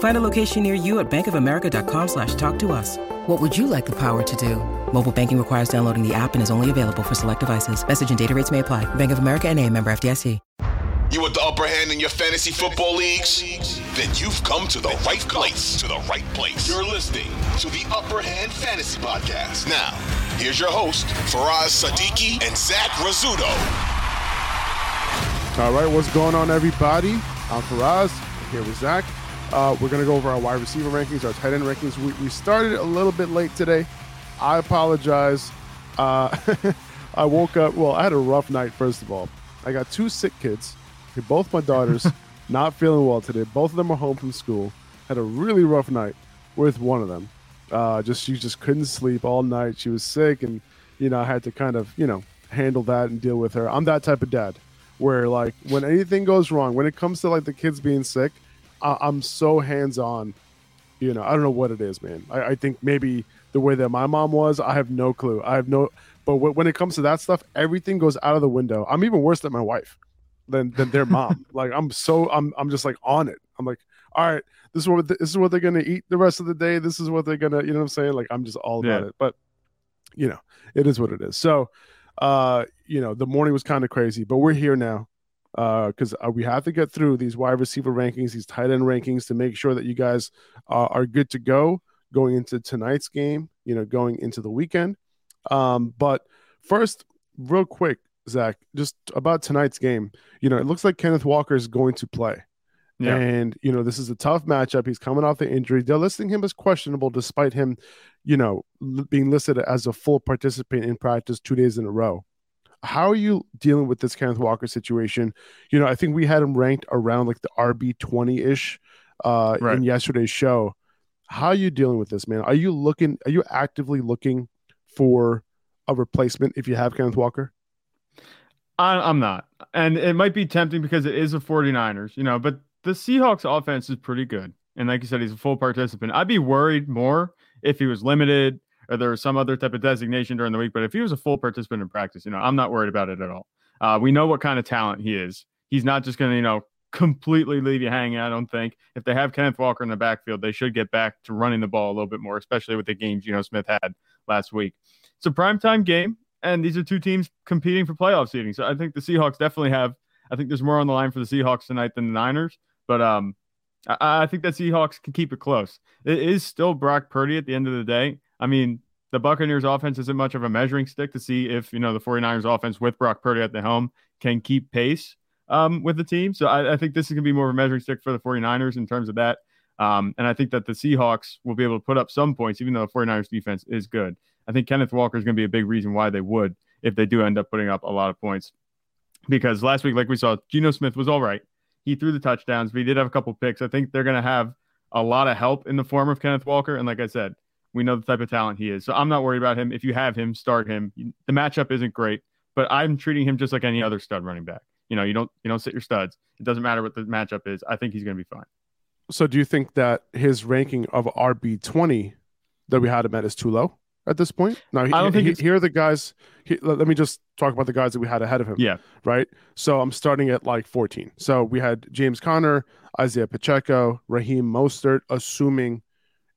Find a location near you at bankofamerica.com slash talk to us. What would you like the power to do? Mobile banking requires downloading the app and is only available for select devices. Message and data rates may apply. Bank of America and a member FDIC. You want the upper hand in your fantasy football leagues? Then you've come to the right place. To the right place. You're listening to the Upper Hand Fantasy Podcast. Now, here's your host, Faraz Sadiki and Zach Rizzuto. All right, what's going on, everybody? I'm Faraz, here with Zach. Uh, we're going to go over our wide receiver rankings, our tight end rankings. We, we started a little bit late today. I apologize. Uh, I woke up, well, I had a rough night, first of all. I got two sick kids. Both my daughters not feeling well today. Both of them are home from school. Had a really rough night with one of them. Uh, just she just couldn't sleep all night. She was sick, and you know I had to kind of you know handle that and deal with her. I'm that type of dad where like when anything goes wrong, when it comes to like the kids being sick, I- I'm so hands on. You know, I don't know what it is, man. I, I think maybe the way that my mom was, I have no clue. I have no. But w- when it comes to that stuff, everything goes out of the window. I'm even worse than my wife, than than their mom. like I'm so I'm I'm just like on it. I'm like, all right, this is what this is what they're gonna eat the rest of the day. This is what they're gonna, you know what I'm saying? Like I'm just all about Yeah. it. But you know, it is what it is. So, uh, you know, the morning was kind of crazy, but we're here now because uh, we have to get through these wide receiver rankings, these tight end rankings to make sure that you guys uh, are good to go going into tonight's game, you know, going into the weekend. Um, but first, real quick, Zach, just about tonight's game, you know, it looks like Kenneth Walker is going to play. Yeah. And, you know, this is a tough matchup. He's coming off the injury. They're listing him as questionable despite him, you know, l- being listed as a full participant in practice two days in a row. How are you dealing with this Kenneth Walker situation? You know, I think we had him ranked around like the RB 20 ish uh, Right. in yesterday's show. How are you dealing with this, man? Are you looking, are you actively looking for a replacement if you have Kenneth Walker? I, I'm not. And it might be tempting because it is a 49ers, you know, but the Seahawks offense is pretty good. And like you said, he's a full participant. I'd be worried more if he was limited or there was some other type of designation during the week. But if he was a full participant in practice, you know, I'm not worried about it at all. Uh, we know what kind of talent he is. He's not just going to, you know, completely leave you hanging. I don't think if they have Kenneth Walker in the backfield, they should get back to running the ball a little bit more, especially with the game Geno Smith had last week. It's a primetime game, and these are two teams competing for playoff seeding. So I think the Seahawks definitely have. I think there's more on the line for the Seahawks tonight than the Niners, but um, I, I think that Seahawks can keep it close. It is still Brock Purdy at the end of the day. I mean, the Buccaneers offense isn't much of a measuring stick to see if, you know, the 49ers offense with Brock Purdy at the helm can keep pace um, with the team. So I, I think this is going to be more of a measuring stick for the 49ers in terms of that. Um, and I think that the Seahawks will be able to put up some points, even though the 49ers defense is good. I think Kenneth Walker is going to be a big reason why they would if they do end up putting up a lot of points. Because last week, like we saw, Geno Smith was all right. He threw the touchdowns, but he did have a couple picks. I think they're going to have a lot of help in the form of Kenneth Walker. And like I said, we know the type of talent he is. So I'm not worried about him. If you have him, start him. The matchup isn't great, but I'm treating him just like any other stud running back. You know, you don't you don't sit your studs. It doesn't matter what the matchup is. I think he's going to be fine. So do you think that his ranking of RB twenty that we had him at is too low at this point? Now, he, I don't think he- here are the guys. he- let, let me just talk about the guys that we had ahead of him. Yeah. right. So I'm starting at like 14. So we had James Conner, Isaiah Pacheco, Raheem Mostert. Assuming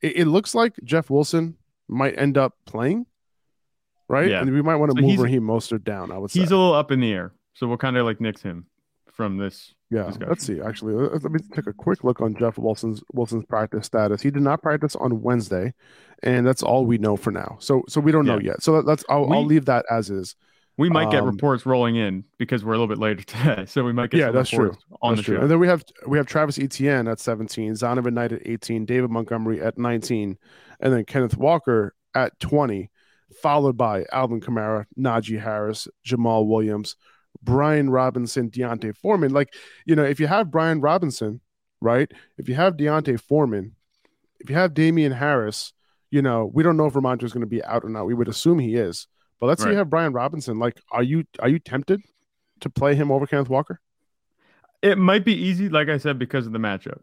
it, it looks like Jeff Wilson might end up playing, right? Yeah. And we might want to So move he's- Raheem Mostert down. I would say He's a little up in the air. So we'll kind of like nix him from this. Yeah, discussion. let's see. Actually, let, me take a quick look on Jeff Wilson's Wilson's practice status. He did not practice on Wednesday, and that's all we know for now. So, so we don't know yet. So let's I'll, I'll leave that as is. We might get Um, reports rolling in because we're a little bit later today, so we might get Yeah, that's true. on That's the true. show. And then we have we have Travis Etienne at 17, Zonovan Knight at 18, David Montgomery at 19, and then Kenneth Walker at 20, followed by Alvin Kamara, Najee Harris, Jamaal Williams, Brian Robinson, D'Onta Foreman. Like, you know, if you have Brian Robinson, right? If you have D'Onta Foreman, if you have Damien Harris, you know, we don't know if Rhamondre is going to be out or not. We would assume he is. But let's say you have Brian Robinson. Like, are you are you tempted to play him over Kenneth Walker? It might be easy, like I said, because of the matchup.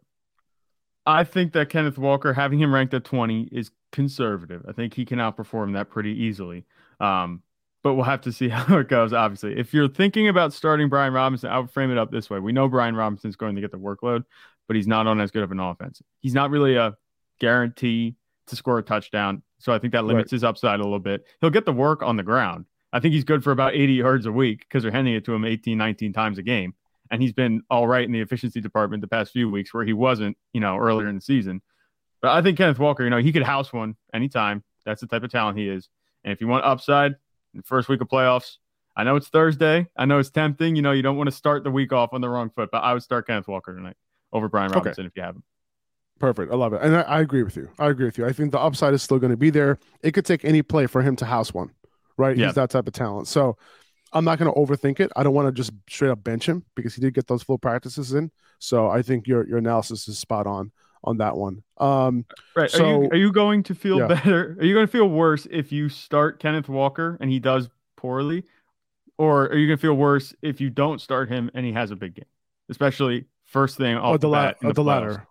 I think that Kenneth Walker, having him ranked at 20, is conservative. I think he can outperform that pretty easily. Um, but we'll have to see how it goes, obviously. If you're thinking about starting Brian Robinson, I would frame it up this way. We know Brian Robinson's going to get the workload, but he's not on as good of an offense. He's not really a guarantee to score a touchdown. So I think that limits his upside a little bit. He'll get the work on the ground. I think he's good for about 80 yards a week because they're handing it to him 18, 19 times a game and he's been all right in the efficiency department the past few weeks where he wasn't, you know, earlier in the season. But I think Kenneth Walker, you know, he could house one anytime. That's the type of talent he is. And if you want upside in the first week of playoffs, I know it's Thursday. I know it's tempting. You know, you don't want to start the week off on the wrong foot, but I would start Kenneth Walker tonight over Brian Okay. Robinson if you have him. Perfect. I love it. And I, I agree with you. I agree with you. I think the upside is still going to be there. It could take any play for him to house one, right? Yeah. He's that type of talent. So I'm not going to overthink it. I don't want to just straight up bench him because he did get those full practices in. So I think your your analysis is spot on on that one. Um, Right. are, So- you, are you going to feel Yeah. better? Are you going to feel worse if you start Kenneth Walker and he does poorly? Or are you going to feel worse if you don't start him and he has a big game? Especially first thing off or the, la- bat in or the latter,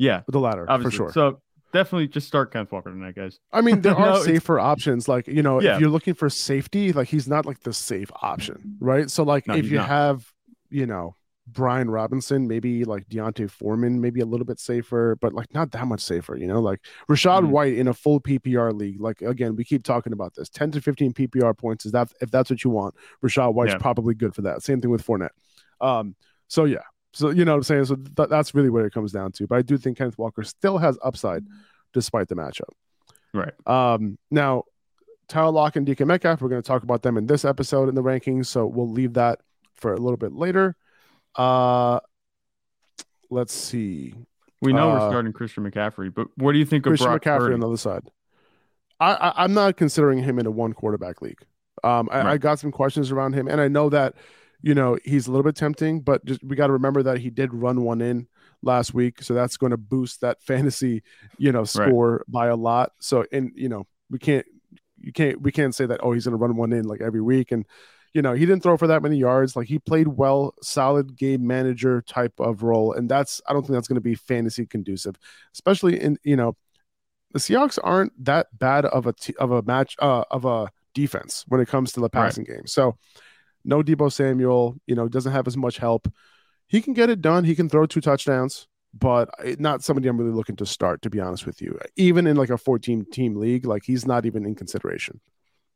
Yeah, the latter obviously. for sure. So definitely just start Kenneth Walker tonight, guys. I mean, there are No, it's- safer options. Like, you know, Yeah. if you're looking for safety, like he's not like the safe option, right? So, like, No, if you not. have, you know, Brian Robinson, maybe like D'Onta Foreman, maybe a little bit safer, but like not that much safer, you know, like Rachaad Mhm. White in a full PPR league. Like, again, we keep talking about this 10 to 15 PPR points. Is that if that's what you want, Rachaad White's Yeah. probably good for that. Same thing with Fournette. Um, so yeah. So, you know what I'm saying? So th- that's really what it comes down to. But I do think Kenneth Walker still has upside despite the matchup. Right. Um, now, Tyler Lock and DK Metcalf, we're going to talk about them in this episode in the rankings, so we'll leave that for a little bit later. Uh, let's see. We know Uh, we're starting Christian McCaffrey, but what do you think of Christian Brock McCaffrey Purdy? on the other side. I, I I'm not considering him in a one quarterback league. Um, I, I got some questions around him, and I know that you know he's a little bit tempting, but just we got to remember that he did run one in last week, so that's going to boost that fantasy, you know, score by a lot. So, and you know, we can't, you can't, we can't say that oh he's going to run one in like every week, and you know he didn't throw for that many yards. Like he played well, solid game manager type of role, and that's I don't think that's going to be fantasy conducive, especially in you know the Seahawks aren't that bad of a t- of a match uh, of a defense when it comes to the passing game. So no Deebo Samuel, you know, doesn't have as much help. He can get it done. He can throw two touchdowns, but not somebody I'm really looking to start. To be honest with you, even in like a 14 team league, like he's not even in consideration.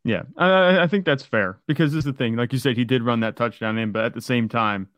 Yeah, I, I think that's fair because this is the thing. Like you said, he did run that touchdown in, but at the same time,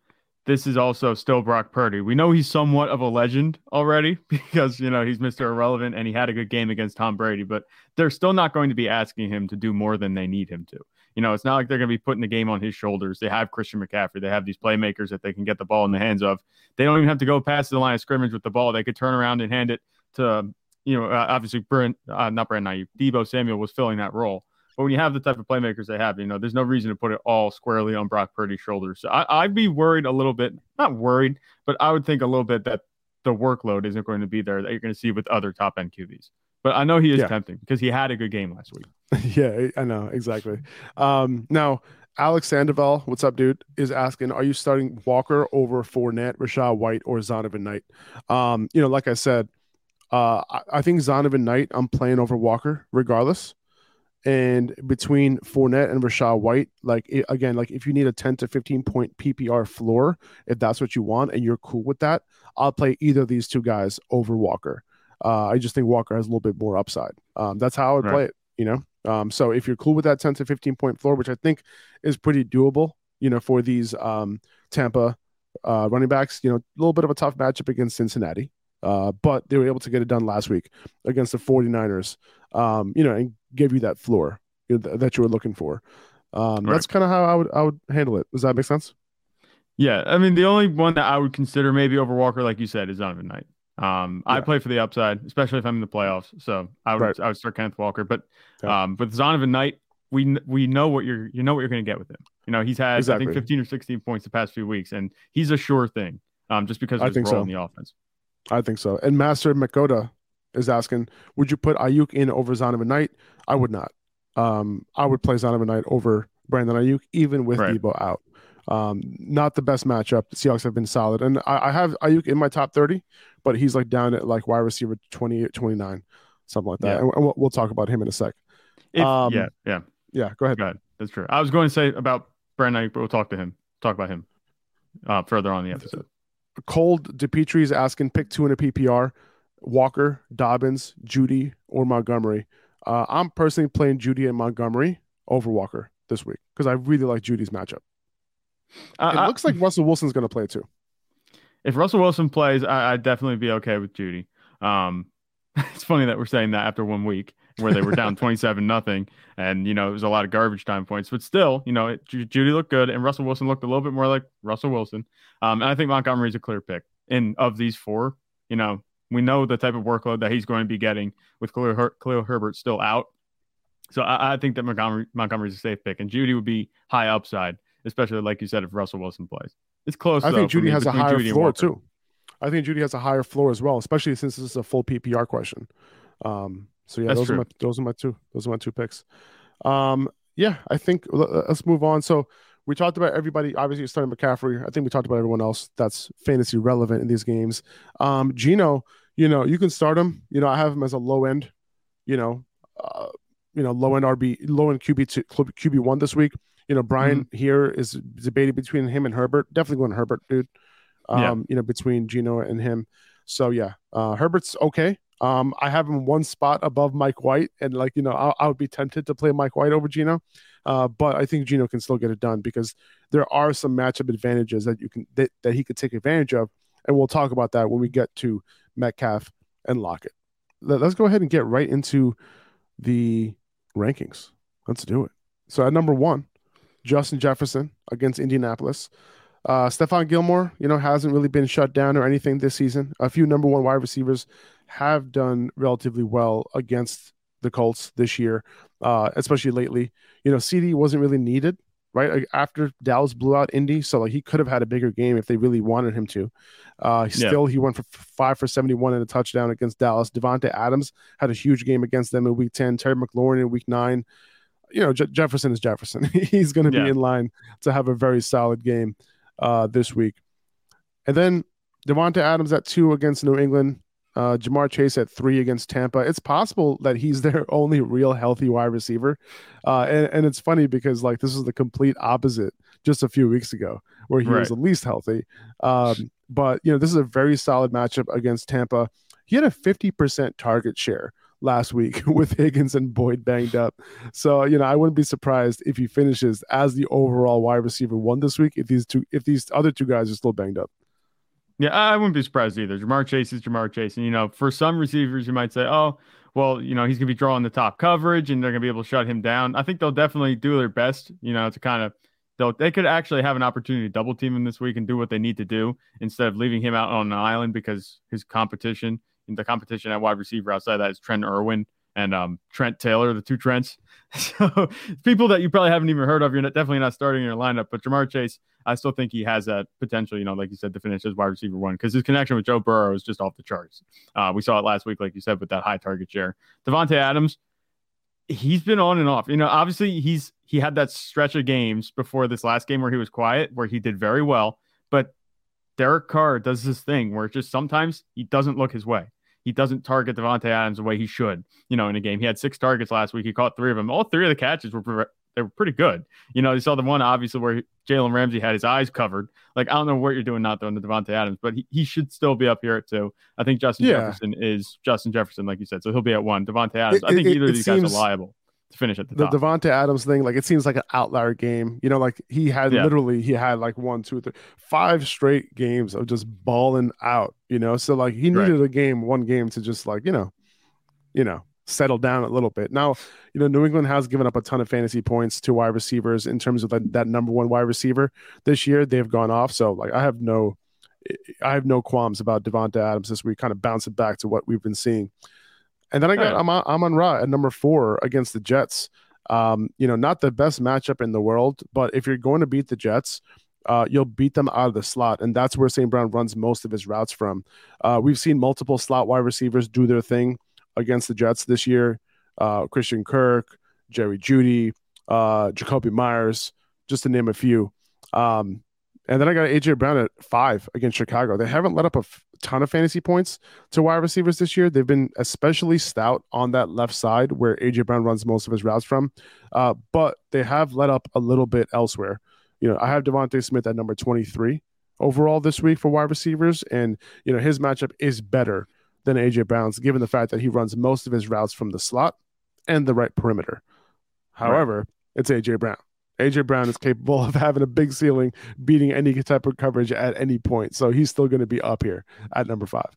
this is also still Brock Purdy. We know he's somewhat of a legend already because you know he's Mr. Irrelevant and he had a good game against Tom Brady, but they're still not going to be asking him to do more than they need him to. You know, it's not like they're going to be putting the game on his shoulders. They have Christian McCaffrey. They have these playmakers that they can get the ball in the hands of. They don't even have to go past the line of scrimmage with the ball. They could turn around and hand it to, you know, uh, obviously Brent, uh, not Brent Naive, Deebo Samuel was filling that role. But when you have the type of playmakers they have, you know, there's no reason to put it all squarely on Brock Purdy's shoulders. So I, I'd be worried a little bit, not worried, but I would think a little bit that the workload isn't going to be there that you're going to see with other top end QBs. But I know he is Yeah. tempting because he had a good game last week. yeah, I know exactly. Um, now, Alex Sandoval, what's up, dude? Is asking, are you starting Walker over Fournette, Rachaad White, or Zonovan Knight? Um, you know, like I said, uh, I, I think Zonovan Knight, I'm playing over Walker regardless. And between Fournette and Rachaad White, like i again, like if you need a 10 to 15 point PPR floor, if that's what you want and you're cool with that, I'll play either of these two guys over Walker. Uh, I just think Walker has a little bit more upside. Um, that's how I would Right. play it, you know. Um, so if you're cool with that 10 to 15 point floor, which I think is pretty doable, you know, for these um, Tampa uh, running backs, you know, a little bit of a tough matchup against Cincinnati. Uh, but they were able to get it done last week against the 49ers, um, you know, and give you that floor you know, th- that you were looking for. Um, Right. That's kind of how I would I would handle it. Does that make sense? Yeah, I mean the only one that I would consider maybe over Walker, like you said, is Donovan Knight. Um, I play for the upside, especially if I'm in the playoffs. So I would Right. I would start Kenneth Walker, but Yeah. um, with Zonovan Knight, we we know what you're you know what you're going to get with him. You know he's had I think 15 or 16 points the past few weeks, and he's a sure thing. Um, just because I of his think role so. in the offense. I think so. And Master Makoda is asking, would you put Aiyuk in over Zonovan Knight? I would not. Um, I would play Zonovan Knight over Brandon Aiyuk, even with Right. Deebo out. Um, not the best matchup. The Seahawks have been solid. And I, I have Aiyuk in my top 30, but he's like down at like wide receiver 28, 29, something like that. Yeah. And we'll, we'll talk about him in a sec. If, Um, yeah, yeah, Yeah, go ahead. go ahead. That's true. I was going to say about Brandon, Aiyuk, but we'll talk to him. Talk about him uh, further on in the episode. Cold DePietri is asking pick two in a PPR Walker, Dobbins, Jeudy, or Montgomery. Uh, I'm personally playing Jeudy and Montgomery over Walker this week because I really like Jeudy's matchup. Uh, It I- looks like Russell Wilson's going to play too. if Russell Wilson plays, I, I'd definitely be okay with Jeudy. Um, it's funny that we're saying that after one week where they were down 27 nothing, and you know it was a lot of garbage time points, but still, you know, it, Jeudy looked good, and Russell Wilson looked a little bit more like Russell Wilson. Um, and I think Montgomery's a clear pick. In of these four, you know, we know the type of workload that he's going to be getting with Khalil, Her- Khalil Herbert still out. So I, I think that Montgomery Montgomery's a safe pick, and Jeudy would be high upside, especially like you said if Russell Wilson plays. It's close. I though, think Jeudy me, has a higher Jeudy floor too. I think Jeudy has a higher floor as well, especially since this is a full PPR question. Um, so yeah, That's those are my those are my two those are my two picks. Um, yeah, I think let's move on. So we talked about everybody. Obviously, starting McCaffrey. I think we talked about everyone else that's fantasy relevant in these games. Um, Geno, you know, you can start him. You know, I have him as a low end. You know, uh, you know, low end RB, low end QB two, QB one this week. You know, Brian Mm-hmm. here is debating between him and Herbert. Definitely going Herbert, dude. Um, Yeah. you know, between Geno and him. So yeah, uh, Herbert's okay. Um, I have him one spot above Mike White, and like you know, I, I would be tempted to play Mike White over Geno, uh, but I think Geno can still get it done because there are some matchup advantages that you can that, that he could take advantage of, and we'll talk about that when we get to Metcalf and Lockett. Let, us go ahead and get right into the rankings. Let's do it. So at number one, Justin Jefferson against Indianapolis. Uh, Stephon Gilmore, you know, hasn't really been shut down or anything this season. A few number one wide receivers have done relatively well against the Colts this year, uh, especially lately. You know, CeeDee wasn't really needed, right? Like, after Dallas blew out Indy, so like he could have had a bigger game if they really wanted him to. Uh, Yeah. still, he went for five for seventy-one and a touchdown against Dallas. Davante Adams had a huge game against them in Week Ten. Terry McLaurin in Week Nine. You know, Je- Jefferson is Jefferson. He's going to Yeah. be in line to have a very solid game uh, this week. And then Davante Adams at two against New England. Uh, Ja'Marr Chase at three against Tampa. It's possible that he's their only real healthy wide receiver. Uh, and, and it's funny because like this is the complete opposite just a few weeks ago where he was the least healthy. Um, but you know, this is a very solid matchup against Tampa. He had a 50% target share last week with Higgins and Boyd banged up. So, you know, I wouldn't be surprised if he finishes as the overall wide receiver one this week if these two if these other two guys are still banged up. Yeah, I wouldn't be surprised either. Ja'Marr Chase is Ja'Marr Chase. And, you know, for some receivers, you might say, oh, well, you know, he's going to be drawing the top coverage and they're going to be able to shut him down. I think they'll definitely do their best, you know, to kind of, they'll, they could actually have an opportunity to double team him this week and do what they need to do instead of leaving him out on an island because his competition, the competition at wide receiver outside that is Trent Irwin and um, Trent Taylor, the two Trents. So people that you probably haven't even heard of, you're not, definitely not starting in your lineup. But Ja'Marr Chase, I still think he has that potential, you know, like you said, to finish as wide receiver one because his connection with Joe Burrow is just off the charts. Uh, we saw it last week, like you said, with that high target share. Davante Adams, he's been on and off. You know, obviously he's he had that stretch of games before this last game where he was quiet, where he did very well. But Derek Carr does this thing where just sometimes he doesn't look his way. He doesn't target Davante Adams the way he should, you know, in a game. He had six targets last week. He caught three of them. All three of the catches were pre- they were pretty good. You know, you saw the one obviously where Jalen Ramsey had his eyes covered. Like I don't know what you're doing not throwing to Davante Adams, but he, he should still be up here at two. I think Justin Yeah. Jefferson is Justin Jefferson, like you said, so he'll be at one. Davante Adams, It- I think it- either of it these guys are liable to finish at the, The. Davante Adams thing, like it seems like an outlier game. You know, like he had Yeah. literally he had like one, two, three, five straight games of just balling out. You know, so like he Right. needed a game, one game to just like you know, you know, settle down a little bit. Now, you know, New England has given up a ton of fantasy points to wide receivers in terms of that, that number one wide receiver this year. They've gone off. So like I have no I have no qualms about Davante Adams this week, kind of bouncing back to what we've been seeing. And then I got I'm on, Amon Ra at number four against the Jets. Um, you know, not the best matchup in the world, but if you're going to beat the Jets, uh, you'll beat them out of the slot, and that's where St. Brown runs most of his routes from. Uh, we've seen multiple slot wide receivers do their thing against the Jets this year. Uh, Christian Kirk, Jerry Jeudy, uh, Jakobi Meyers, just to name a few. Um, and then I got AJ Brown at five against Chicago. They haven't let up a f- ton of fantasy points to wide receivers this year. They've been especially stout on that left side where AJ Brown runs most of his routes from, uh, but they have let up a little bit elsewhere. You know, I have DeVonta Smith at number 23 overall this week for wide receivers, and you know his matchup is better than AJ Brown's, given the fact that he runs most of his routes from the slot and the right perimeter. However, right. it's AJ Brown. AJ Brown is capable of having a big ceiling, beating any type of coverage at any point. So he's still going to be up here at number five.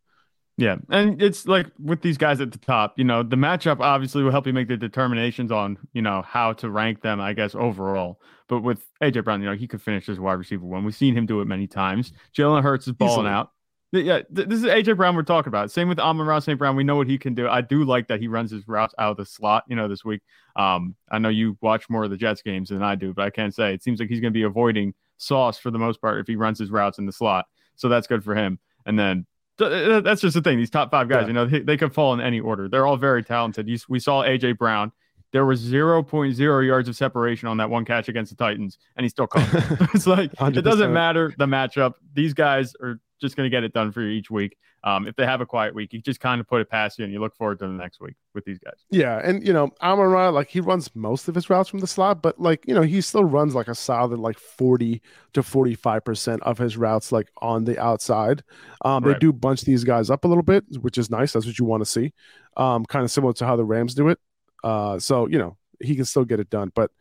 Yeah. And it's like with these guys at the top, you know, the matchup obviously will help you make the determinations on, you know, how to rank them, I guess, overall. But with AJ Brown, you know, he could finish as wide receiver one. We've seen him do it many times. Jalen Hurts is balling Easily. out. Yeah, this is AJ Brown we're talking about. Same with Amon-Ra St. Brown. We know what he can do. I do like that he runs his routes out of the slot, you know, this week. Um, I know you watch more of the Jets games than I do, but I can't say it seems like he's going to be avoiding Sauce for the most part if he runs his routes in the slot. So that's good for him. And then th- that's just the thing. These top five guys, yeah. you know, they, they, could fall in any order. They're all very talented. You, we saw AJ Brown. There was 0.0 yards of separation on that one catch against the Titans, and he still caught. it's like 100%. it doesn't matter the matchup. These guys are just going to get it done for you each week. Um, if they have a quiet week, you just kind of put it past you and you look forward to the next week with these guys. Yeah. And, you know, Amon Ra, like he runs most of his routes from the slot, but like, you know, he still runs like a solid like 40 to 45% of his routes like on the outside. Um, right. They do bunch these guys up a little bit, which is nice. That's what you want to see. Um, kind of similar to how the Rams do it. Uh, so, you know, he can still get it done. But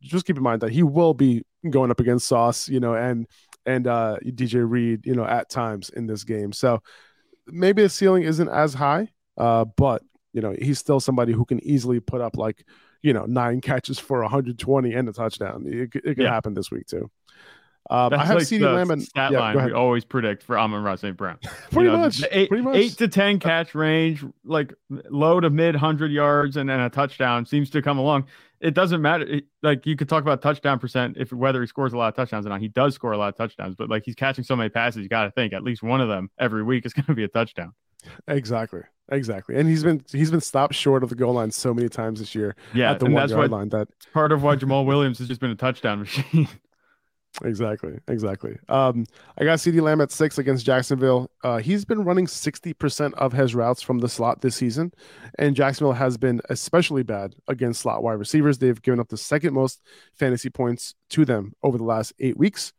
just keep in mind that he will be going up against Sauce, you know, and and uh, DJ Reed, you know, at times in this game. So maybe the ceiling isn't as high, uh, but you know, he's still somebody who can easily put up like, you know, nine catches for 120 and a touchdown. It, it could yeah. happen this week too. Um, I have like CeeDee Lamb and stat yeah, line we always predict for Amon-Ra St. Brown. pretty, know, much, eight, pretty much. Eight to 10 catch range, like low to mid 100 yards and then a touchdown seems to come along it doesn't matter. It, like you could talk about touchdown percent if whether he scores a lot of touchdowns or not. He does score a lot of touchdowns, but like he's catching so many passes, you got to think at least one of them every week is going to be a touchdown. Exactly, exactly. And he's been he's been stopped short of the goal line so many times this year. Yeah, at the one yard line. That part of why Jamaal Williams has just been a touchdown machine. Exactly, exactly. Um, I got CeeDee Lamb at six against Jacksonville. Uh, he's been running 60% of his routes from the slot this season, and Jacksonville has been especially bad against slot wide receivers. They've given up the second most fantasy points to them over the last eight weeks.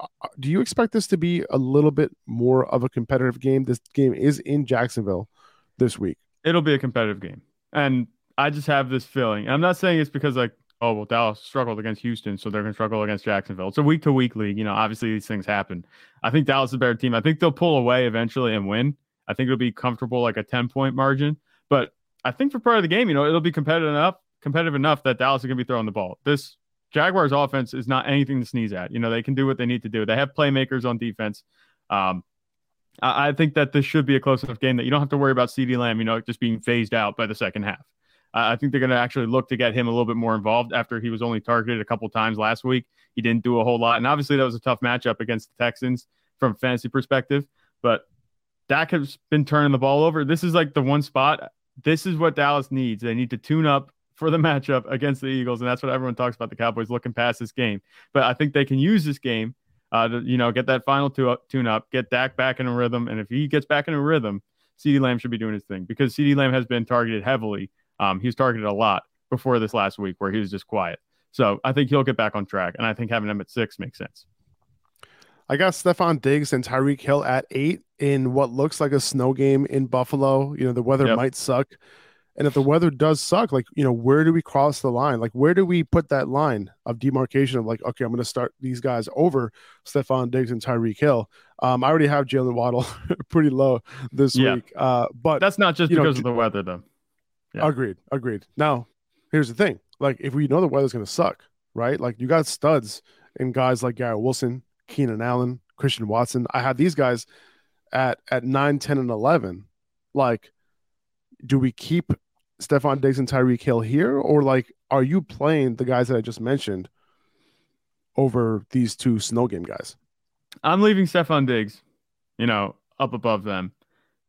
Uh, do you expect this to be a little bit more of a competitive game? This game is in Jacksonville this week. It'll be a competitive game. And I just have this feeling. I'm not saying it's because like oh well dallas struggled against houston so they're going to struggle against jacksonville. It's a week to week league you know obviously these things happen. I think dallas is a better team. I think they'll pull away eventually and win. I think it'll be comfortable like a 10 point margin. But i think for part of the game you know it'll be competitive enough competitive enough that dallas is going to be throwing the ball. This jaguars offense is not anything to sneeze at. You know they can do what they need to do. They have playmakers on defense. Um, I think that this should be a close enough game that you don't have to worry about CeeDee Lamb, you know, just being phased out by the second half. I think they're going to actually look to get him a little bit more involved after he was only targeted a couple times last week. He didn't do a whole lot. And obviously, that was a tough matchup against the Texans from fantasy perspective. But Dak has been turning the ball over. This is like the one spot. This is what Dallas needs. They need to tune up for the matchup against the Eagles. And that's what everyone talks about the Cowboys looking past this game. But I think they can use this game uh, to, you know, get that final tune up, get Dak back in a rhythm. And if he gets back in a rhythm, CeeDee Lamb should be doing his thing because CeeDee Lamb has been targeted heavily um, he was targeted a lot before this last week where he was just quiet. So I think he'll get back on track. And I think having him at six makes sense. I got Stefon Diggs and Tyreek Hill at eight in what looks like a snow game in Buffalo. You know, the weather yep. might suck. And if the weather does suck, like, you know, where do we cross the line? Like, where do we put that line of demarcation of like, okay, I'm going to start these guys over Stefon Diggs and Tyreek Hill? Um, I already have Jaylen Waddle pretty low this yeah. week. Uh, but that's not just because know, of the weather, though. Yeah. Agreed. Agreed. Now, here's the thing: like, if we know the weather's going to suck, right? Like, you got studs in guys like Garrett Wilson, Keenan Allen, Christian Watson. I had these guys at at 9, 10, and 11. Like, do we keep Stefon Diggs and Tyreek Hill here, or like, are you playing the guys that I just mentioned over these two snow game guys? I'm leaving Stefon Diggs, you know, up above them.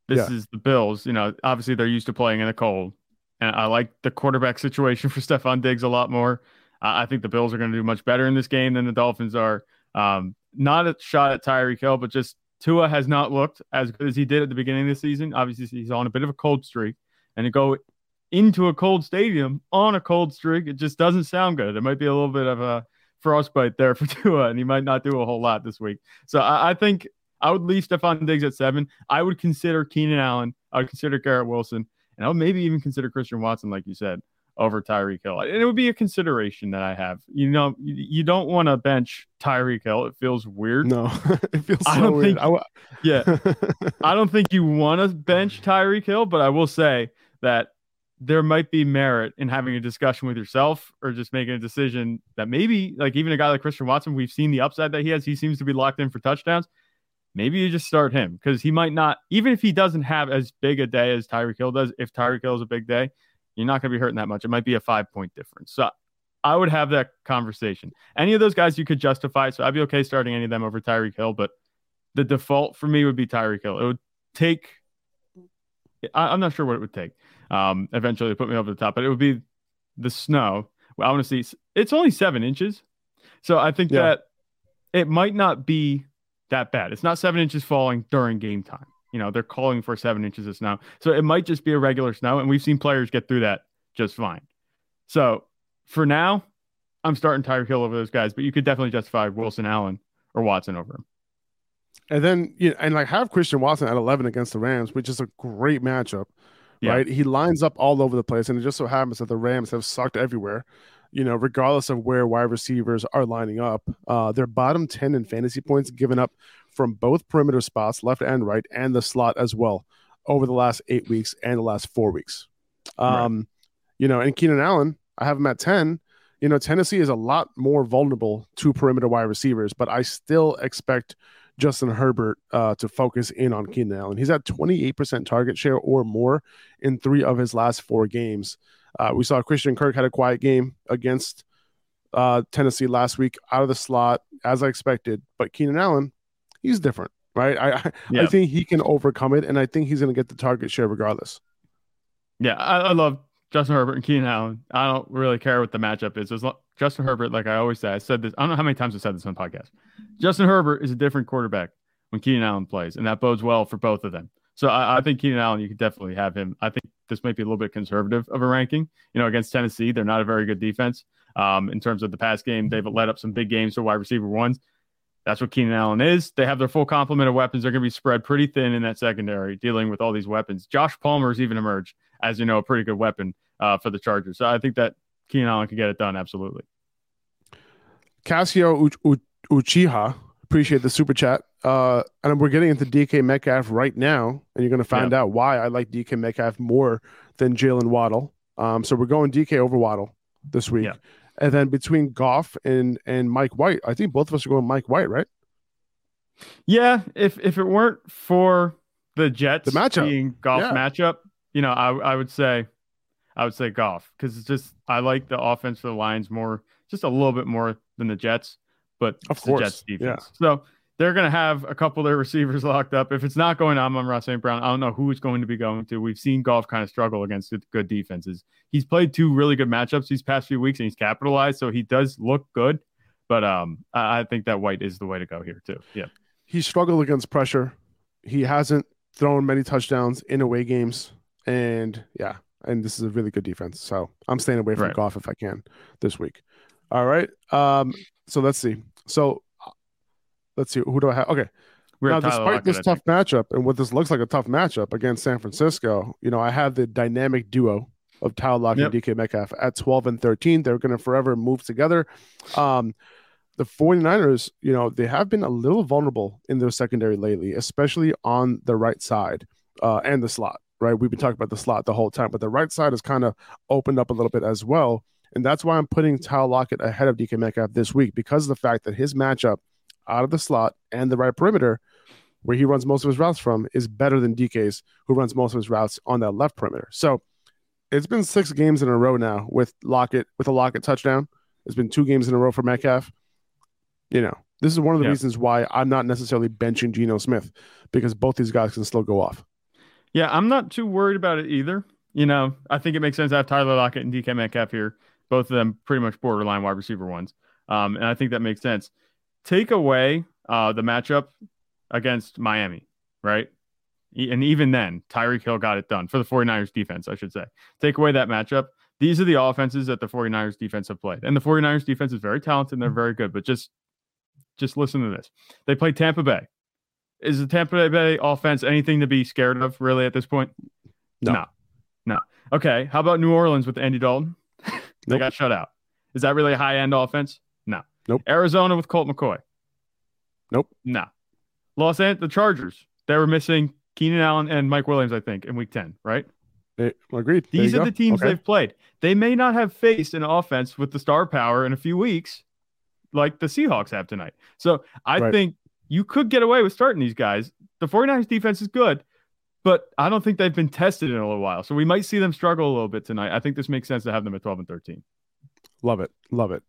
This Yeah. is the Bills. You know, obviously they're used to playing in the cold, and I like the quarterback situation for Stefon Diggs a lot more. I I think the Bills are going to do much better in this game than the Dolphins are. Um, not a shot at Tyreek Hill, but just Tua has not looked as good as he did at the beginning of the season. Obviously, he's on a bit of a cold streak, and to go into a cold stadium on a cold streak, it just doesn't sound good. It might be a little bit of a frostbite there for Tua, and he might not do a whole lot this week. So I, I think I would leave Stefon Diggs at seven. I would consider Keenan Allen. I would consider Garrett Wilson, and I would maybe even consider Christian Watson, like you said, over Tyreek Hill. And it would be a consideration that I have. You know, you, don't want to bench Tyreek Hill. It feels weird. No, it feels so I don't weird. think- I Yeah. I don't think you want to bench Tyreek Hill, but I will say that there might be merit in having a discussion with yourself or just making a decision that maybe, like even a guy like Christian Watson, we've seen the upside that he has. He seems to be locked in for touchdowns. Maybe you just start him because he might not, even if he doesn't have as big a day as Tyreek Hill does, if Tyreek Hill is a big day, you're not going to be hurting that much. It might be a five point difference. So I would have that conversation. Any of those guys you could justify. So I'd be okay starting any of them over Tyreek Hill, but the default for me would be Tyreek Hill. It would take, I, am not sure what it would take um, eventually put me over the top, but it would be the snow. Well, I want to see, it's only seven inches. So I think Yeah. that it might not be that bad. It's not seven inches falling during game time. You know, they're calling for seven inches of snow. So it might just be a regular snow. And we've seen players get through that just fine. So for now, I'm starting Tyreek Hill over those guys, but you could definitely justify Wilson Allen or Watson over him. And then you know, and like have Christian Watson at 11 against the Rams, which is a great matchup, Yeah. right? He lines up all over the place, and it just so happens that the Rams have sucked everywhere. You know, regardless of where wide receivers are lining up, uh, they're bottom 10 in fantasy points given up from both perimeter spots, left and right, and the slot as well, over the last eight weeks and the last four weeks. Um, You know, and Keenan Allen, I have him at 10. You know, Tennessee is a lot more vulnerable to perimeter wide receivers, but I still expect Justin Herbert uh, to focus in on Keenan Allen. He's at 28% target share or more in three of his last four games. Uh, we saw Christian Kirk had a quiet game against uh, Tennessee last week out of the slot, as I expected. But Keenan Allen, he's different, right? I I, Yeah. I think he can overcome it, and I think he's going to get the target share regardless. Yeah, I, I love Justin Herbert and Keenan Allen. I don't really care what the matchup is. As lo- Justin Herbert, like I always say, I said this. I don't know how many times I said this on the podcast. Justin Herbert is a different quarterback when Keenan Allen plays, and that bodes well for both of them. So I, I think Keenan Allen, you could definitely have him. I think this might be a little bit conservative of a ranking. You know, against Tennessee, they're not a very good defense. Um, in terms of the pass game, they've led up some big games for wide receiver ones. That's what Keenan Allen is. They have their full complement of weapons. They're going to be spread pretty thin in that secondary, dealing with all these weapons. Josh Palmer's even emerged as you know a pretty good weapon uh, for the Chargers. So I think that Keenan Allen can get it done. Absolutely. Casio Uch- Uch- Uchiha, appreciate the super chat. Uh, and we're getting into DK Metcalf right now, and you're going to find out why I like DK Metcalf more than Jaylen Waddle. Um, so we're going DK over Waddle this week, Yeah. and then between Goff and and Mike White, I think both of us are going Mike White, right? Yeah, if if it weren't for the Jets The matchup. being Goff Yeah. matchup, you know, I I would say I would say Goff because it's just I like the offense for the Lions more, just a little bit more than the Jets, but Of course, Jets defense. So they're going to have a couple of their receivers locked up. If it's not going on, on Ross St. Brown, I don't know who it's going to be going to. We've seen Goff kind of struggle against good- defenses. He's played two really good matchups these past few weeks, and he's capitalized, so he does look good. But um, I I think that White is the way to go here too. Yeah. He struggled against pressure. He hasn't thrown many touchdowns in away games, and yeah, and this is a really good defense. So I'm staying away from Right. Goff if I can this week. All right. Um. So let's see. So let's see. Who do I have? Okay. We're now, despite Lockett, this tough matchup and what this looks like a tough matchup against San Francisco, you know, I have the dynamic duo of Tyler Lockett and DK Metcalf at 12 and 13. They're going to forever move together. Um, the 49ers, you know, they have been a little vulnerable in their secondary lately, especially on the right side uh, and the slot. right? We've been talking about the slot the whole time, but the right side has kind of opened up a little bit as well. And that's why I'm putting Tyler Lockett ahead of DK Metcalf this week because of the fact that his matchup out of the slot and the right perimeter, where he runs most of his routes from, is better than DK's, who runs most of his routes on that left perimeter. So it's been six games in a row now with Lockett with a Lockett touchdown. It's been two games in a row for Metcalf. You know, this is one of the Yeah. reasons why I'm not necessarily benching Geno Smith because both these guys can still go off. Yeah, I'm not too worried about it either. You know, I think it makes sense to have Tyler Lockett and DK Metcalf here. Both of them pretty much borderline wide receiver ones. Um, and I think that makes sense. Take away uh, the matchup against Miami, right? And even then, Tyreek Hill got it done for the 49ers defense, I should say. Take away that matchup. These are the offenses that the 49ers defense have played. And the 49ers defense is very talented and they're very good, but just just listen to this. They play Tampa Bay. Is the Tampa Bay offense anything to be scared of really at this point? No. No. No. Okay. How about New Orleans with Andy Dalton? They Nope. got shut out. Is that really a high end offense? No. Nope. Arizona with Colt McCoy. Nope. No. Los Angeles, the Chargers. They were missing Keenan Allen and Mike Williams, I think, in week 10, right? Eh, agreed. There These are go. the teams Okay. they've played. They may not have faced an offense with the star power in a few weeks like the Seahawks have tonight. So I Right. think you could get away with starting these guys. The 49ers defense is good, but I don't think they've been tested in a little while. So we might see them struggle a little bit tonight. I think this makes sense to have them at 12 and 13. Love it. Love it.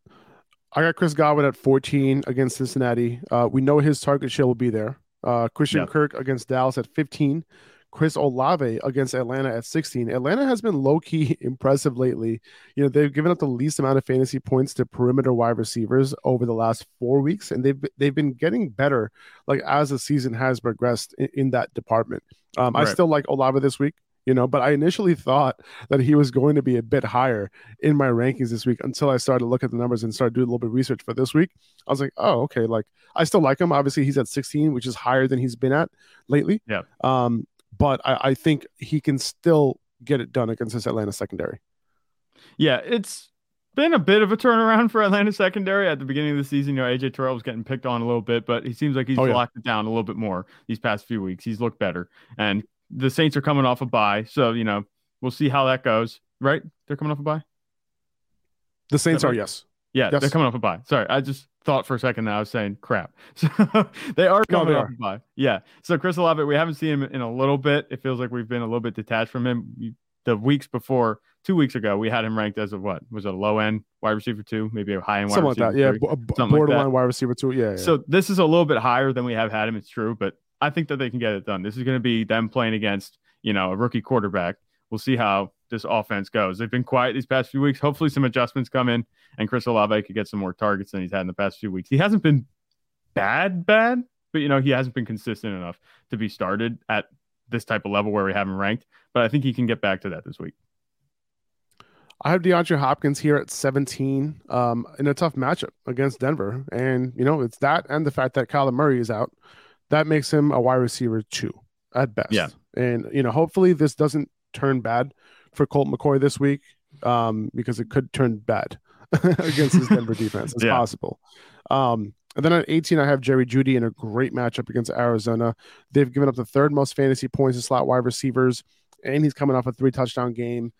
I got Chris Godwin at 14 against Cincinnati. Uh, we know his target share will be there. Uh, Christian Yeah. Kirk against Dallas at 15. Chris Olave against Atlanta at 16. Atlanta has been low key impressive lately. You know, they've given up the least amount of fantasy points to perimeter wide receivers over the last four weeks, and they've they've been getting better like as the season has progressed in, in that department. Um, I still like Olave this week, you know, but I initially thought that he was going to be a bit higher in my rankings this week until I started to look at the numbers and started doing a little bit of research for this week. I was like, oh, okay, like I still like him. Obviously, he's at 16, which is higher than he's been at lately. Yeah. Um, but I, I think he can still get it done against this Atlanta secondary. Yeah, it's been a bit of a turnaround for Atlanta secondary at the beginning of the season. You know, AJ Terrell was getting picked on a little bit, but he seems like he's Oh, yeah. locked it down a little bit more these past few weeks. He's looked better, and the Saints are coming off a bye, so you know we'll see how that goes. Right? They're coming off a bye. The Saints are right? yes. Yeah, Yes. they're coming off a bye. Sorry, I just thought for a second that I was saying crap. So they are No, coming they off are. a bye. Yeah. So Chris Olave, we haven't seen him in a little bit. It feels like we've been a little bit detached from him. The weeks before, two weeks ago, we had him ranked as a what? Was it a low end wide receiver two, maybe a high end wide Something like receiver that. Three? b- b- Something like borderline that. wide receiver too. Yeah. yeah. So this is a little bit higher than we have had him. It's true, but I think that they can get it done. This is going to be them playing against you know a rookie quarterback. We'll see how this offense goes. They've been quiet these past few weeks. Hopefully, some adjustments come in, and Chris Olave could get some more targets than he's had in the past few weeks. He hasn't been bad, bad, but you know he hasn't been consistent enough to be started at this type of level where we have him ranked. But I think he can get back to that this week. I have DeAndre Hopkins here at 17 um, in a tough matchup against Denver. And, you know, it's that and the fact that Kyler Murray is out. That makes him a wide receiver two at best. Yeah. And, you know, hopefully this doesn't turn bad for Colt McCoy this week um, because it could turn bad against his Denver defense. It's Yeah. possible. Um, and then at 18, I have Jerry Jeudy in a great matchup against Arizona. They've given up the third most fantasy points to slot wide receivers, and he's coming off a three touchdown game.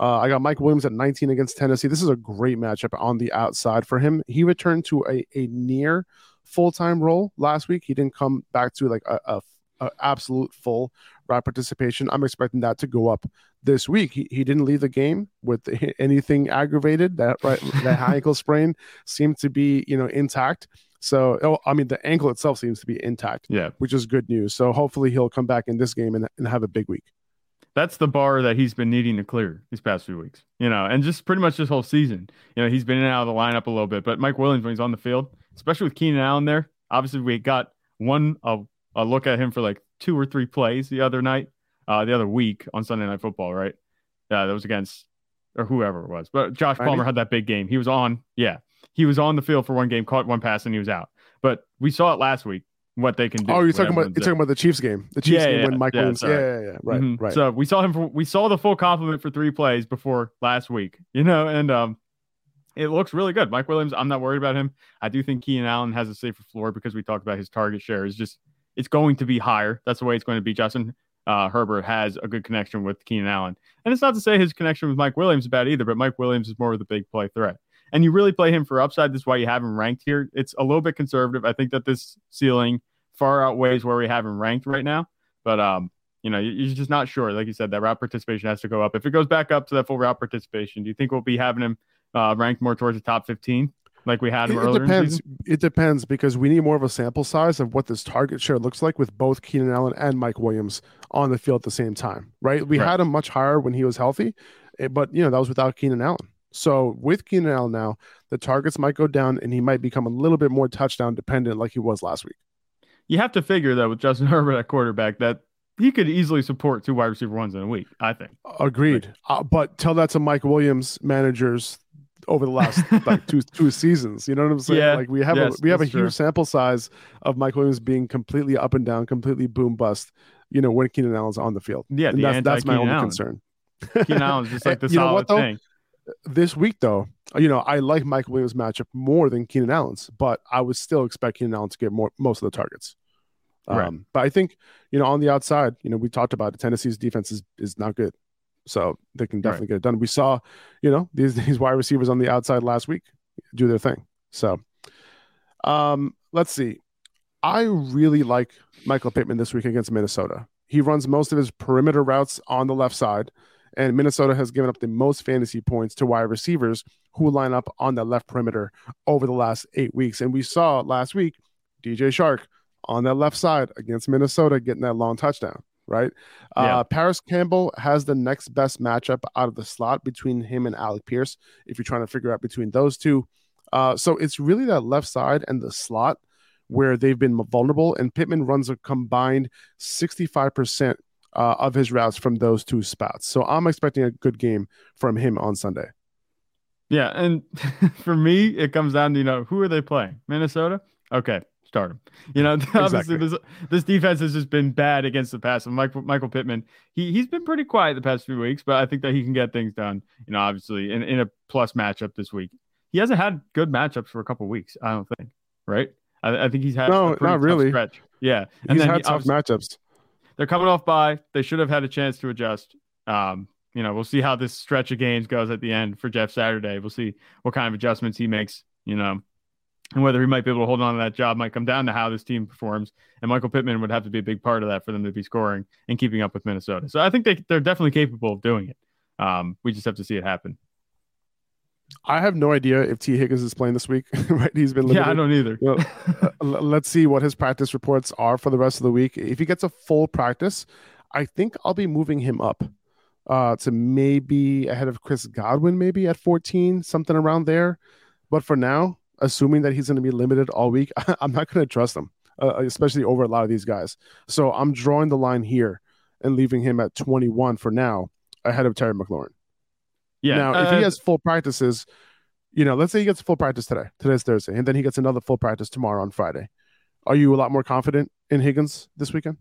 Uh, I got Mike Williams at 19 against Tennessee. This is a great matchup on the outside for him. He returned to a, a near full time role last week. He didn't come back to like a, a, a absolute full route participation. I'm expecting that to go up this week. He, he didn't leave the game with anything aggravated. That right, that ankle sprain seemed to be you know intact. So oh, I mean the ankle itself seems to be intact, Yeah, which is good news. So hopefully he'll come back in this game and, and have a big week. that's the bar that he's been needing to clear these past few weeks, you know, and just pretty much this whole season. You know, he's been in and out of the lineup a little bit, but Mike Williams, when he's on the field, especially with Keenan Allen there, obviously we got one a, a look at him for like two or three plays the other night, uh, the other week on Sunday Night Football, right? Yeah, that was against or whoever it was, but Josh Palmer had that big game. He was on, yeah, he was on the field for one game, caught one pass, and he was out. But we saw it last week what they can do. Oh, you're talking about you're there. talking about the Chiefs game, the Chiefs Yeah, game yeah, when Mike yeah, Williams. Yeah, yeah, yeah, right, Mhm. right. So we saw him. For, we saw the full compliment for three plays before last week. You know, and um, it looks really good. Mike Williams. I'm not worried about him. I do think Keenan Allen has a safer floor because we talked about his target share is just it's going to be higher. That's the way it's going to be. Justin uh, Herbert has a good connection with Keenan Allen. And it's not to say his connection with Mike Williams is bad either, but Mike Williams is more of the big play threat. And you really play him for upside. This is why you have him ranked here. It's a little bit conservative. I think that this ceiling far outweighs where we have him ranked right now. But um, you know, you're just not sure. Like you said, that route participation has to go up. If it goes back up to that full route participation, do you think we'll be having him uh, ranked more towards the top 15? Like we had it, earlier. It depends. It depends because we need more of a sample size of what this target share looks like with both Keenan Allen and Mike Williams on the field at the same time. Right? We right. had him much higher when he was healthy, eh, but you know that was without Keenan Allen. So with Keenan Allen now, the targets might go down and he might become a little bit more touchdown dependent like he was last week. You have to figure though with Justin Herbert at quarterback that he could easily support two wide receiver ones in a week. I think. Agreed. Uh, but tell that to Mike Williams managers over the last like two two seasons. You know what I'm saying? Yeah, like we have yes, a we have a huge true. sample size of Mike Williams being completely up and down, completely boom bust. You know when Keenan Allen's on the field. Yeah, and that's that's my only Allen. concern. Keenan Allen's just like the you solid know what, though? thing. This week though, you know I like Mike Williams matchup more than Keenan Allen's, but I would still expect Keenan Allen to get more most of the targets. Um, right. But I think you know on the outside, you know we talked about it, Tennessee's defense is is not good. So they can definitely right. get it done. We saw, you know, these these wide receivers on the outside last week do their thing. So um, let's see. I really like Michael Pittman this week against Minnesota. He runs most of his perimeter routes on the left side, and Minnesota has given up the most fantasy points to wide receivers who line up on the left perimeter over the last eight weeks. And we saw last week DJ Chark on that left side against Minnesota getting that long touchdown right? Yeah. Uh, Parris Campbell has the next best matchup out of the slot between him and Alec Pierce. If you're trying to figure out between those two, uh, so it's really that left side and the slot where they've been vulnerable. And Pittman runs a combined 65% uh, of his routes from those two spots. So I'm expecting a good game from him on Sunday. Yeah, and for me, it comes down to you know who are they playing? Minnesota. Okay, start him. You know, obviously this this defense has just been bad against the pass. And Michael Michael Pittman, he he's been pretty quiet the past few weeks, but I think that he can get things done. You know, obviously in, in a plus matchup this week. He hasn't had good matchups for a couple weeks. I don't think. Right? I, I think he's had no, not really. Stretch. Yeah, and he's then had he, tough matchups. They're coming off by. They should have had a chance to adjust. Um, you know, we'll see how this stretch of games goes at the end for Jeff Saturday. We'll see what kind of adjustments he makes. You know, and whether he might be able to hold on to that job might come down to how this team performs. And Michael Pittman would have to be a big part of that for them to be scoring and keeping up with Minnesota. So I think they, they're definitely capable of doing it. Um, we just have to see it happen. I have no idea if Tee Higgins is playing this week. right, he's been limited. Yeah, I don't either. Know, uh, let's see what his practice reports are for the rest of the week. If he gets a full practice, I think I'll be moving him up uh, to maybe ahead of Chris Godwin, maybe at 14, something around there. But for now, assuming that he's going to be limited all week, I'm not going to trust him, uh, especially over a lot of these guys. So I'm drawing the line here and leaving him at 21 for now, ahead of Terry McLaurin. Yeah. Now, uh, if he uh, has full practices, you know, let's say he gets full practice today. Today's Thursday, and then he gets another full practice tomorrow on Friday. Are you a lot more confident in Higgins this weekend?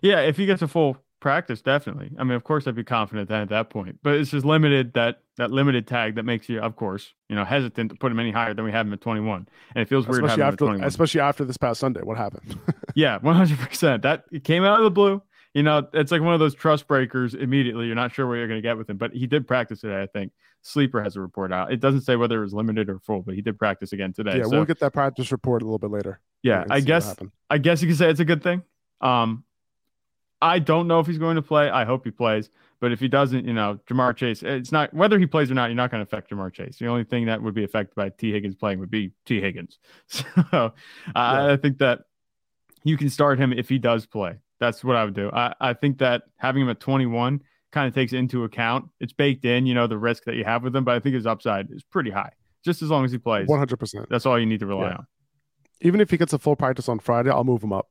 Yeah, if he gets a full practice definitely. I mean of course i'd be confident that at that point but it's just limited that that limited tag that makes you of course you know hesitant to put him any higher than we have him at 21 and it feels weird especially after especially after this past sunday what happened? Yeah 100% that it came out of the blue. You know it's like one of those trust breakers immediately. You're not sure where you're going to get with him but he did practice today i think. Sleeper has a report out. It doesn't say whether it was limited or full but he did practice again today yeah so, we'll get that practice report a little bit later. Yeah i guess i guess you can say it's a good thing. Um I don't know if he's going to play. I hope he plays. But if he doesn't, you know, Ja'Marr Chase, it's not whether he plays or not, you're not going to affect Ja'Marr Chase. The only thing that would be affected by Tee Higgins playing would be Tee Higgins. So uh, yeah. I think that you can start him if he does play. That's what I would do. I, I think that having him at 21 kind of takes into account, it's baked in, you know, the risk that you have with him. But I think his upside is pretty high, just as long as he plays. 100%. That's all you need to rely yeah. on. Even if he gets a full practice on Friday, I'll move him up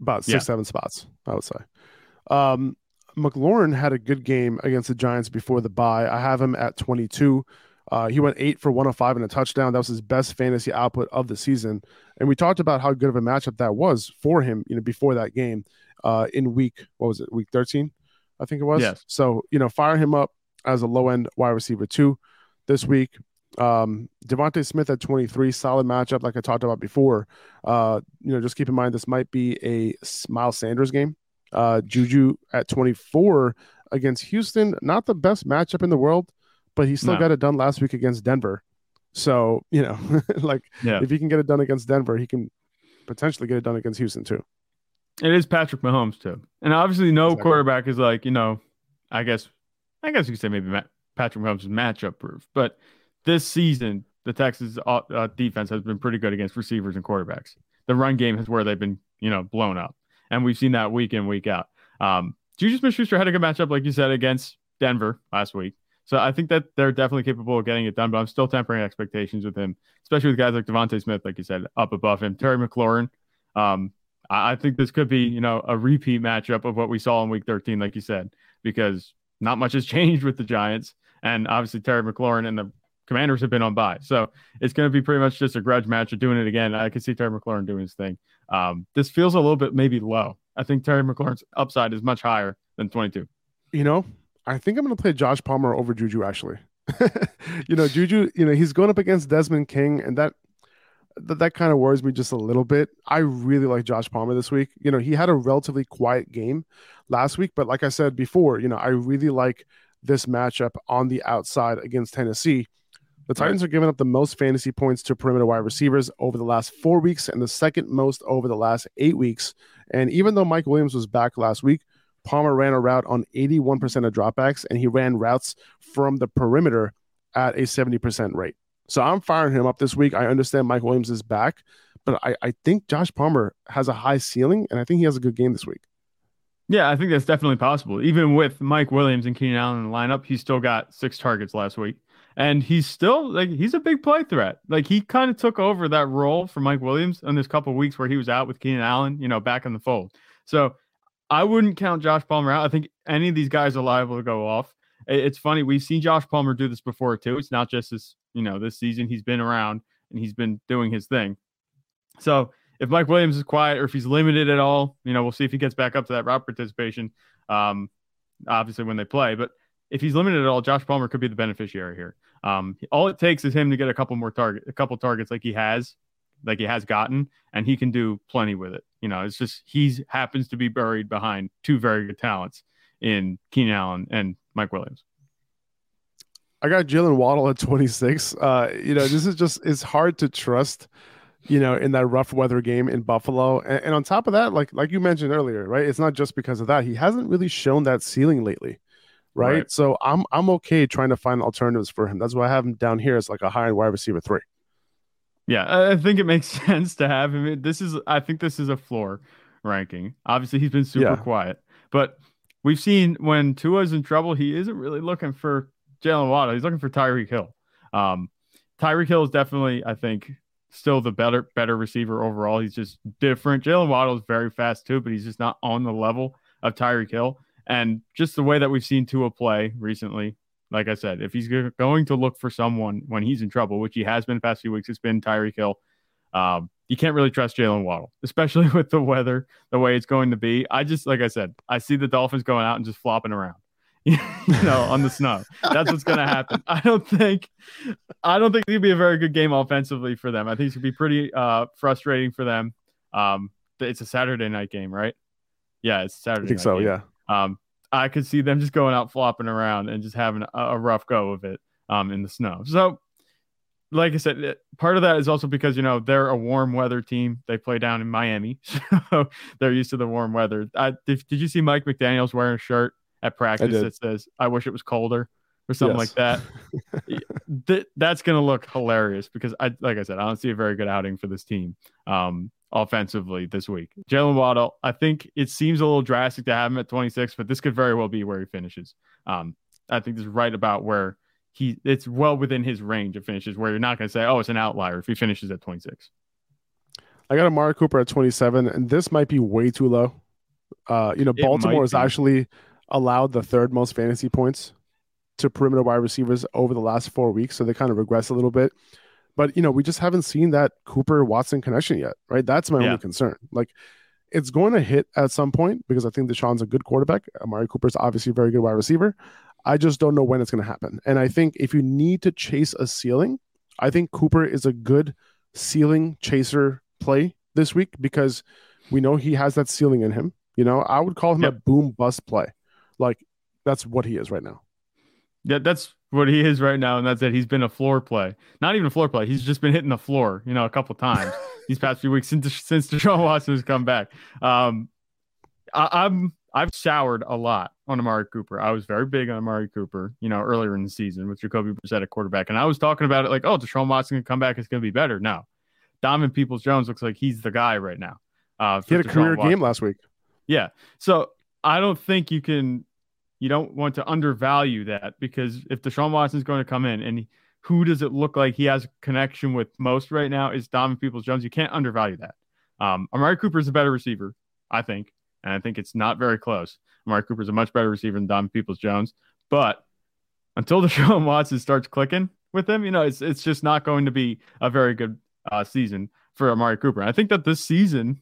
about six, yeah. seven spots, I would say. Um, McLaurin had a good game against the Giants before the bye. I have him at 22. Uh, he went eight for 105 and a touchdown. That was his best fantasy output of the season. And we talked about how good of a matchup that was for him, you know, before that game uh, in week, what was it, week 13, I think it was. Yes. So, you know, fire him up as a low end wide receiver two this week. Um, DeVonta Smith at 23, solid matchup, like I talked about before. Uh, you know, just keep in mind this might be a Miles Sanders game Uh, Juju at 24 against Houston, not the best matchup in the world, but he still No. got it done last week against Denver. So, you know, like Yeah. if he can get it done against Denver, he can potentially get it done against Houston too. It is Patrick Mahomes too, and obviously no Exactly. quarterback is like you know, I guess, I guess you could say maybe Ma- Patrick Mahomes is matchup proof. But this season, the Texas uh, uh, defense has been pretty good against receivers and quarterbacks. The run game is where they've been you know blown up, and we've seen that week in week out. Um, Juju Smith-Schuster had a good matchup, like you said, against Denver last week. So I think that they're definitely capable of getting it done, but I'm still tempering expectations with him, especially with guys like DeVonta Smith, like you said, up above him. Terry McLaurin, um, I I think this could be, you know, a repeat matchup of what we saw in week 13, like you said, because not much has changed with the Giants. And obviously, Terry McLaurin and the Commanders have been on bye. So it's going to be pretty much just a grudge match of doing it again. I could see Terry McLaurin doing his thing. Um, this feels a little bit maybe low. I think Terry McLaurin's upside is much higher than 22. You know, I think I'm going to play Josh Palmer over Juju actually. you know, Juju, you know, he's going up against Desmond King, and that that, that kind of worries me just a little bit. I really like Josh Palmer this week. You know, he had a relatively quiet game last week, but like I said before, you know, I really like this matchup on the outside against Tennessee. The Titans are giving up the most fantasy points to perimeter wide receivers over the last four weeks and the second most over the last eight weeks. And even though Mike Williams was back last week, Palmer ran a route on 81% of dropbacks and he ran routes from the perimeter at a 70% rate. So I'm firing him up this week. I understand Mike Williams is back, but I, I think Josh Palmer has a high ceiling and I think he has a good game this week. Yeah, I think that's definitely possible. Even with Mike Williams and Keenan Allen in the lineup, he still got six targets last week. And he's still like he's a big play threat. Like he kind of took over that role for Mike Williams in this couple weeks where he was out with Keenan Allen, you know, back in the fold. So I wouldn't count Josh Palmer out. I think any of these guys are liable to go off. It's funny, we've seen Josh Palmer do this before too. It's not just this, you know, this season he's been around and he's been doing his thing. So if Mike Williams is quiet or if he's limited at all, you know, we'll see if he gets back up to that route participation. Um, obviously when they play, but if he's limited at all, Josh Palmer could be the beneficiary here. Um, all it takes is him to get a couple more target, a couple targets like he has, like he has gotten, and he can do plenty with it. You know, it's just he happens to be buried behind two very good talents in Keenan Allen and Mike Williams. I got Jaylen Waddle at 26. Uh, you know, this is just it's hard to trust, you know, in that rough weather game in Buffalo. And, and on top of that, like like you mentioned earlier, right? It's not just because of that. He hasn't really shown that ceiling lately. Right? Right. So I'm I'm okay trying to find alternatives for him. That's why I have him down here as like a high end wide receiver three. Yeah, I think it makes sense to have him. This is, I think, this is a floor ranking. Obviously, he's been super Yeah. quiet, but we've seen when Tua's in trouble, he isn't really looking for Jaylen Waddle. He's looking for Tyreek Hill. Um, Tyreek Hill is definitely, I think, still the better better receiver overall. He's just different. Jaylen Waddle is very fast too, but he's just not on the level of Tyreek Hill. And just the way that we've seen Tua play recently, like I said, if he's going to look for someone when he's in trouble, which he has been the past few weeks, it's been Tyreek Hill. Um, you can't really trust Jaylen Waddle, especially with the weather, the way it's going to be. I just, like I said, I see the Dolphins going out and just flopping around, you know, on the snow. That's what's going to happen. I don't think, I don't think it'd be a very good game offensively for them. I think it's going to be pretty uh, frustrating for them. Um, it's a Saturday night game, right? Yeah, it's Saturday. I think night so, game. yeah. Um, I could see them just going out flopping around and just having a, a rough go of it um, in the snow. So, like I said, part of that is also because you know they're a warm weather team. They play down in Miami, so they're used to the warm weather. I, did, did you see Mike McDaniel's wearing a shirt at practice that says "I wish it was colder" or something Yes. like that? Th- that's going to look hilarious because I, like I said, I don't see a very good outing for this team um, offensively this week. Jaylen Waddle, I think it seems a little drastic to have him at 26, but this could very well be where he finishes. Um, I think this is right about where he. It's well within his range of finishes, where you're not going to say, "Oh, it's an outlier" if he finishes at 26. I got Amari Cooper at 27, and this might be way too low. Uh, you know, It Baltimore has actually allowed the third most fantasy points to perimeter wide receivers over the last four weeks, so they kind of regress a little bit. But you know, we just haven't seen that Cooper Watson connection yet, right? That's my Yeah. only concern. Like, it's going to hit at some point because I think Deshaun's a good quarterback. Amari Cooper's obviously a very good wide receiver. I just don't know when it's going to happen. And I think if you need to chase a ceiling, I think Cooper is a good ceiling chaser play this week because we know he has that ceiling in him. You know, I would call him Yep. a boom bust play. Like that's what he is right now. Yeah, that's what he is right now, and that's it. He's been a floor play, not even a floor play. He's just been hitting the floor, you know, a couple times these past few weeks since since Deshaun Watson has come back. Um, I, I'm I've soured a lot on Amari Cooper. I was very big on Amari Cooper, you know, earlier in the season with Jacoby Brissett at quarterback, and I was talking about it like, oh, Deshaun Watson can come back, it's going to be better. No, Donovan Peoples Jones looks like he's the guy right now. Uh, He had a Deshaun career Watson. game last week. Yeah. So I don't think you can, you don't want to undervalue that because if Deshaun Watson's going to come in and who does it look like he has a connection with most right now is Donovan Peoples Jones. You can't undervalue that. Um, Amari Cooper is a better receiver, I think. And I think it's not very close. Amari Cooper is a much better receiver than Donovan Peoples Jones. But until Deshaun Watson starts clicking with him, you know, it's, it's just not going to be a very good uh, season for Amari Cooper. And I think that this season,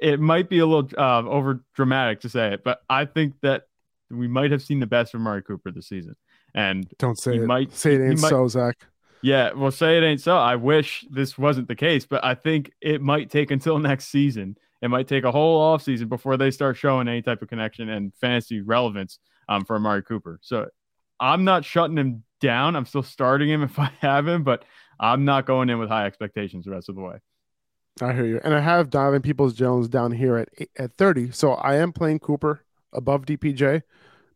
it might be a little uh, over dramatic to say it, but I think that we might have seen the best from Amari Cooper this season. And Don't say it. might- say it ain't might- so, Zach. yeah, well, say it ain't so. I wish this wasn't the case, but I think it might take until next season. It might take a whole off season before they start showing any type of connection and fantasy relevance um, for Amari Cooper. So I'm not shutting him down. I'm still starting him if I have him, but I'm not going in with high expectations the rest of the way. I hear you. And I have Donovan Peoples Jones down here at at 30. So I am playing Cooper above DPJ,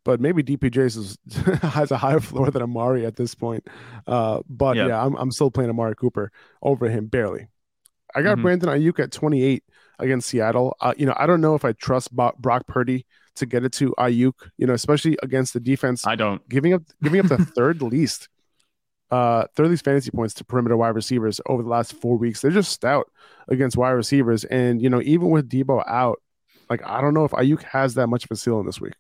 but maybe DPJ is, has a higher floor than Amari at this point. Uh, but Yeah. yeah, I'm, I'm still playing Amari Cooper over him barely. I got Mhm. Brandon Aiyuk at 28 against Seattle. Uh, you know, I don't know if I trust Brock Purdy to get it to Aiyuk, you know, especially against the defense I don't. giving up giving up the third least uh third least fantasy points to perimeter wide receivers over the last four weeks they're just stout against wide receivers and you know even with deebo out like i don't know if aiyuk has that much of a ceiling this week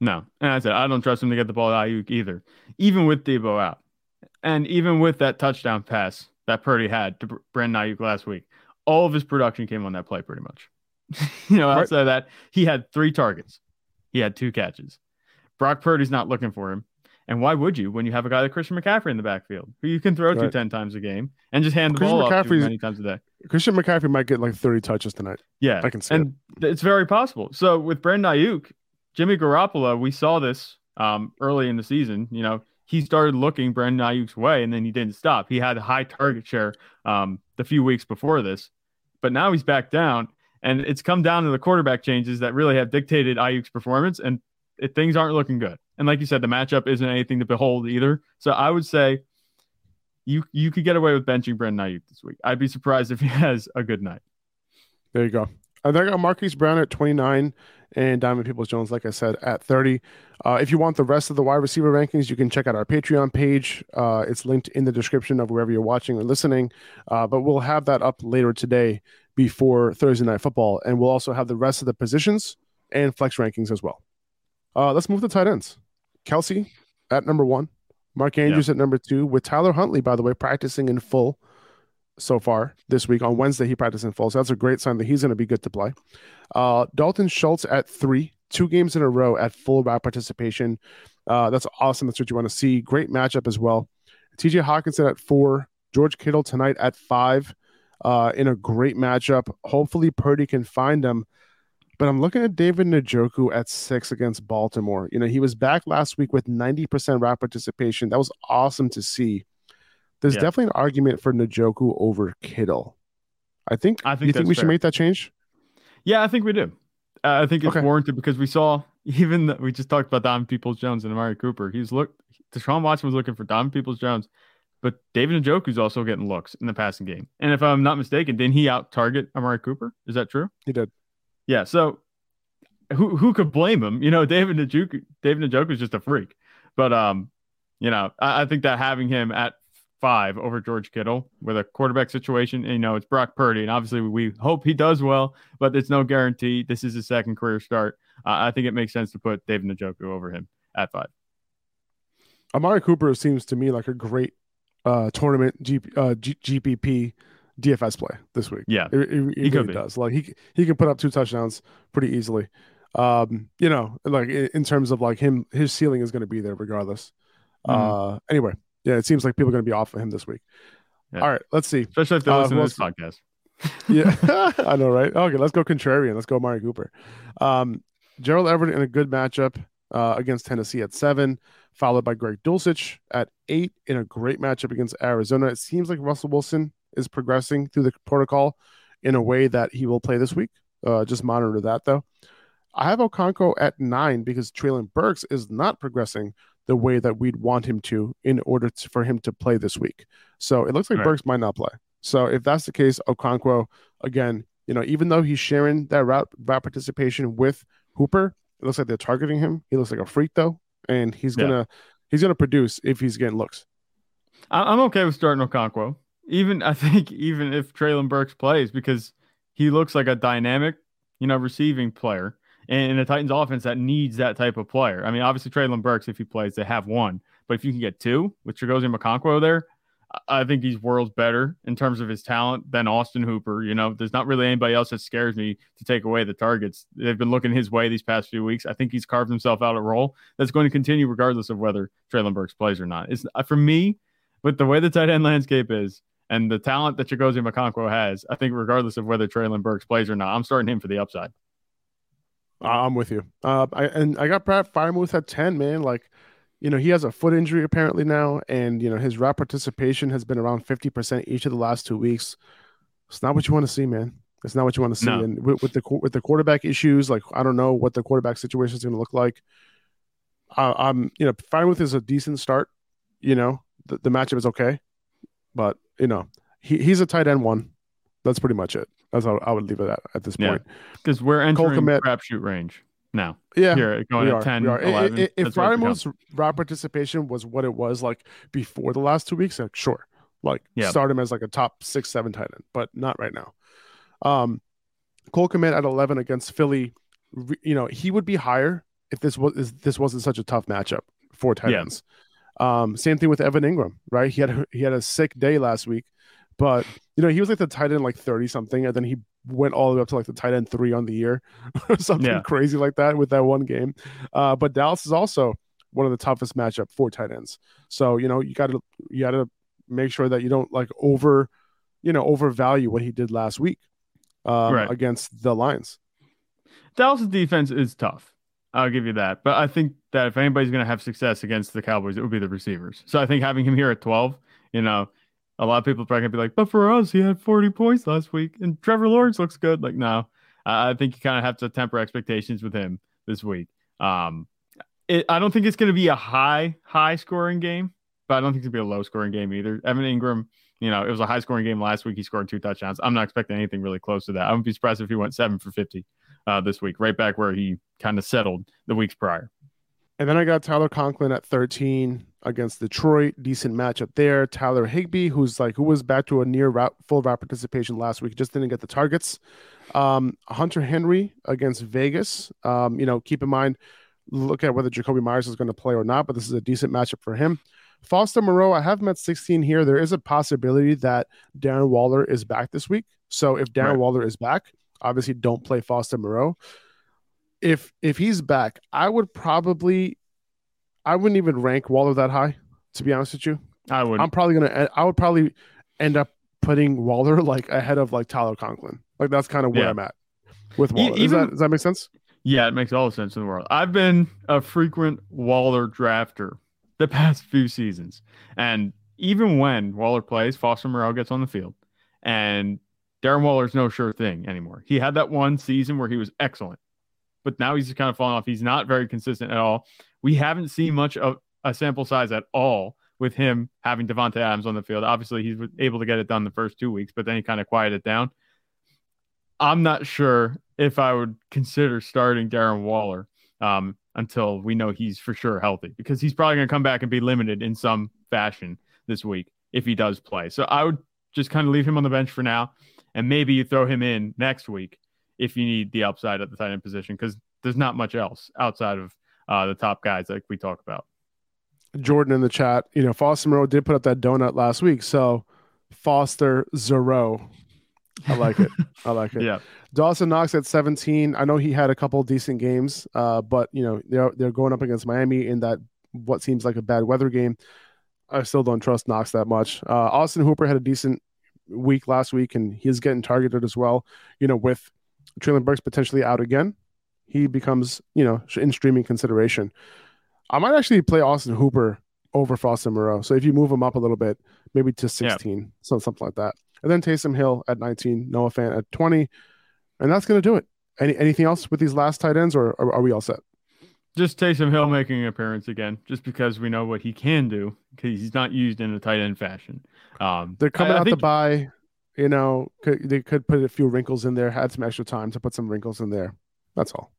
No. And I said, I don't trust him to get the ball to Aiyuk either, even with Deebo out. And even with that touchdown pass that Purdy had to Br- Brandon Aiyuk last week, all of his production came on that play pretty much. you know, Right. outside of that, he had three targets, he had two catches. Brock Purdy's not looking for him. And why would you when you have a guy like Christian McCaffrey in the backfield who you can throw to 10 times a game and just hand the Christian ball McCaffrey's- many times a day? christian mccaffrey might get like 30 touches tonight Yeah, I can see it. and it's very possible. So with Brandon Aiyuk, Jimmy Garoppolo, we saw this um, early in the season. You know, he started looking Brandon Aiyuk's way, and then he didn't stop. He had a high target share um, the few weeks before this, but now he's back down, and it's come down to the quarterback changes that really have dictated Aiyuk's performance, and it, things aren't looking good. And like you said, the matchup isn't anything to behold either. So I would say. You, you could get away with benching Brandon Aiyuk this week. I'd be surprised if he has a good night. there you go and then i got marquise brown at 29 and donovan peoples jones like i said at 30 uh, if you want the rest of the wide receiver rankings you can check out our patreon page uh, it's linked in the description of wherever you're watching or listening uh, but we'll have that up later today before thursday night football and we'll also have the rest of the positions and flex rankings as well uh, let's move to tight ends kelce at number one mark andrews at number two with tyler huntley by the way practicing in full so far this week. On Wednesday, he practiced in full. So that's a great sign that he's going to be good to play. Uh, Dalton Schultz at three, two games in a row at full route participation. Uh, that's awesome. That's what you want to see. Great matchup as well. TJ Hockenson at four, George Kittle tonight at five uh, in a great matchup. Hopefully, Purdy can find him. But I'm looking at David Njoku at six against Baltimore. You know, he was back last week with 90% route participation. That was awesome to see. There's Yeah. definitely an argument for Njoku over Kittle. I think. I think you think we should make that change? Yeah, I think we do. Uh, I think it's Okay. warranted because we saw even the, we just talked about Don Peoples Jones and Amari Cooper. He's looked Deshaun Watson was looking for Don Peoples Jones, but David Njoku's also getting looks in the passing game. And if I'm not mistaken, didn't he out target Amari Cooper? Is that true? He did. Yeah. So who who could blame him? You know, David Njoku David Njoku is just a freak. But um, you know, I, I think that having him at five over George Kittle with a quarterback situation, you know, it's Brock Purdy, and obviously we hope he does well, but there's no guarantee. This is his second career start. Uh, I think it makes sense to put David Njoku over him at five. Amari Cooper seems to me like a great uh, tournament G, uh, G, GPP DFS play this week. Yeah. It, it, it He could really be. does. Like he he can put up two touchdowns pretty easily. Um, you know, like in, in terms of like him, his ceiling is going to be there regardless. Mhm. Uh, anyway, yeah, it seems like people are going to be off of him this week. Yeah. All right, let's see. Especially if they Uh, listen to this podcast. yeah, I know, right? Okay, let's go contrarian. Let's go Mari Cooper. Um, Gerald Everett in a good matchup uh, against Tennessee at seven, followed by Greg Dulcich at eight in a great matchup against Arizona. It seems like Russell Wilson is progressing through the protocol in a way that he will play this week. Uh, just monitor that though. I have Okonkwo at nine because Treylon Burks is not progressing the way that we'd want him to in order to, for him to play this week. So it looks like right. Burks might not play. So if that's the case, Okonkwo, again, you know, even though he's sharing that route, route participation with Hooper, it looks like they're targeting him. He looks like a freak though, and he's yeah. gonna he's gonna produce if he's getting looks. I'm okay with starting Okonkwo. Even I think even if Treylon Burks plays because he looks like a dynamic, you know, receiving player in a Titans offense that needs that type of player. I mean, obviously Treylon Burks, if he plays, they have one. But if you can get two with Chigozie Okonkwo there, I think he's worlds better in terms of his talent than Austin Hooper. You know, there's not really anybody else that scares me to take away the targets. They've been looking his way these past few weeks. I think he's carved himself out a role that's going to continue regardless of whether Treylon Burks plays or not. It's uh, for me, but the way the tight end landscape is and the talent that Chigozie Okonkwo has, I think regardless of whether Treylon Burks plays or not, I'm starting him for the upside. I'm with you. Uh, I and I got Pat Freiermuth at ten, man. Like you know, he has a foot injury apparently now, and you know his rap participation has been around fifty percent each of the last two weeks. It's not what you want to see, man. It's not what you want to see. No. And with, with, the with the quarterback issues, like I don't know what the quarterback situation is going to look like. Uh, I'm, you know, Freiermuth is a decent start. You know, the, the matchup is okay, but you know, he, he's a tight end one. That's pretty much it. That's how I would leave it at at this point. Because we're entering crapshoot range now. Yeah, here going at 10, 11. If, if Ryan's route participation was what it was like before the last two weeks, like, sure, like yeah. start him as like a top six, seven tight end, but not right now. Um, Cole Kmet at eleven against Philly, you know, he would be higher if this was this wasn't such a tough matchup for tight ends. Um, same thing with Evan Engram, right? He had a, he had a sick day last week, but you know he was like the tight end like thirty something, and then he went all the way up to like the tight end three on the year or something yeah. crazy like that with that one game. Uh, but Dallas is also one of the toughest matchup for tight ends. So, you know, you got to, you got to make sure that you don't like over, you know, overvalue what he did last week uh, right. against the Lions. Dallas' defense is tough. I'll give you that. But I think that if anybody's going to have success against the Cowboys, it would be the receivers. So I think having him here at 12, you know, a lot of people probably gonna be like, but for us, he had 40 points last week, and Trevor Lawrence looks good. Like, no, I think you kind of have to temper expectations with him this week. Um, it, I don't think it's going to be a high, high scoring game, but I don't think it's going to be a low scoring game either. Evan Engram, you know, it was a high scoring game last week. He scored two touchdowns. I'm not expecting anything really close to that. I wouldn't be surprised if he went seven for 50 uh, this week, right back where he kind of settled the weeks prior. And then I got Tyler Conklin at 13 against Detroit. Decent matchup there. Tyler Higbee, who's like who was back to a near route, full route participation last week, just didn't get the targets. Um, Hunter Henry against Vegas. Um, you know, keep in mind, look at whether Jakobi Meyers is going to play or not, but this is a decent matchup for him. Foster Moreau, I have him at 16 here. There is a possibility that Darren Waller is back this week. So if Darren right. Waller is back, obviously don't play Foster Moreau if if he's back, I would probably I wouldn't even rank Waller that high, to be honest with you. I would. I'm probably gonna. I would probably end up putting Waller like ahead of like Tyler Conklin. Like that's kind of where yeah. I'm at with Waller. Even, does, that, does that make sense? Yeah, it makes all the sense in the world. I've been a frequent Waller drafter the past few seasons, and even when Waller plays, Foster Moreau gets on the field, and Darren Waller's no sure thing anymore. He had that one season where he was excellent but now he's kind of falling off. He's not very consistent at all. We haven't seen much of a sample size at all with him having Davante Adams on the field. Obviously, he's able to get it done the first two weeks, but then he kind of quieted down. I'm not sure if I would consider starting Darren Waller um, until we know he's for sure healthy because he's probably going to come back and be limited in some fashion this week if he does play. So I would just kind of leave him on the bench for now, and maybe you throw him in next week if you need the upside at the tight end position because there's not much else outside of uh, the top guys like we talk about. Jordan in the chat, you know, Foster Moreau did put up that donut last week, so Foster Zero. I like it. I like it. Yeah. Dawson Knox at 17. I know he had a couple decent games, uh, but you know they're they're going up against Miami in that what seems like a bad weather game. I still don't trust Knox that much. Uh, Austin Hooper had a decent week last week, and he's getting targeted as well. You know, with Treylon Burks potentially out again, he becomes you know in streaming consideration. I might actually play Austin Hooper over Foster Moreau. So if you move him up a little bit, maybe to 16, yeah. so something like that. And then Taysom Hill at 19, Noah Fant at 20, and that's going to do it. Any anything else with these last tight ends, or, or are we all set? Just Taysom Hill making an appearance again, just because we know what he can do, because he's not used in a tight end fashion. Um, They're coming I, out I think... to buy. You know, could, they could put a few wrinkles in there, had some extra time to put some wrinkles in there. That's all.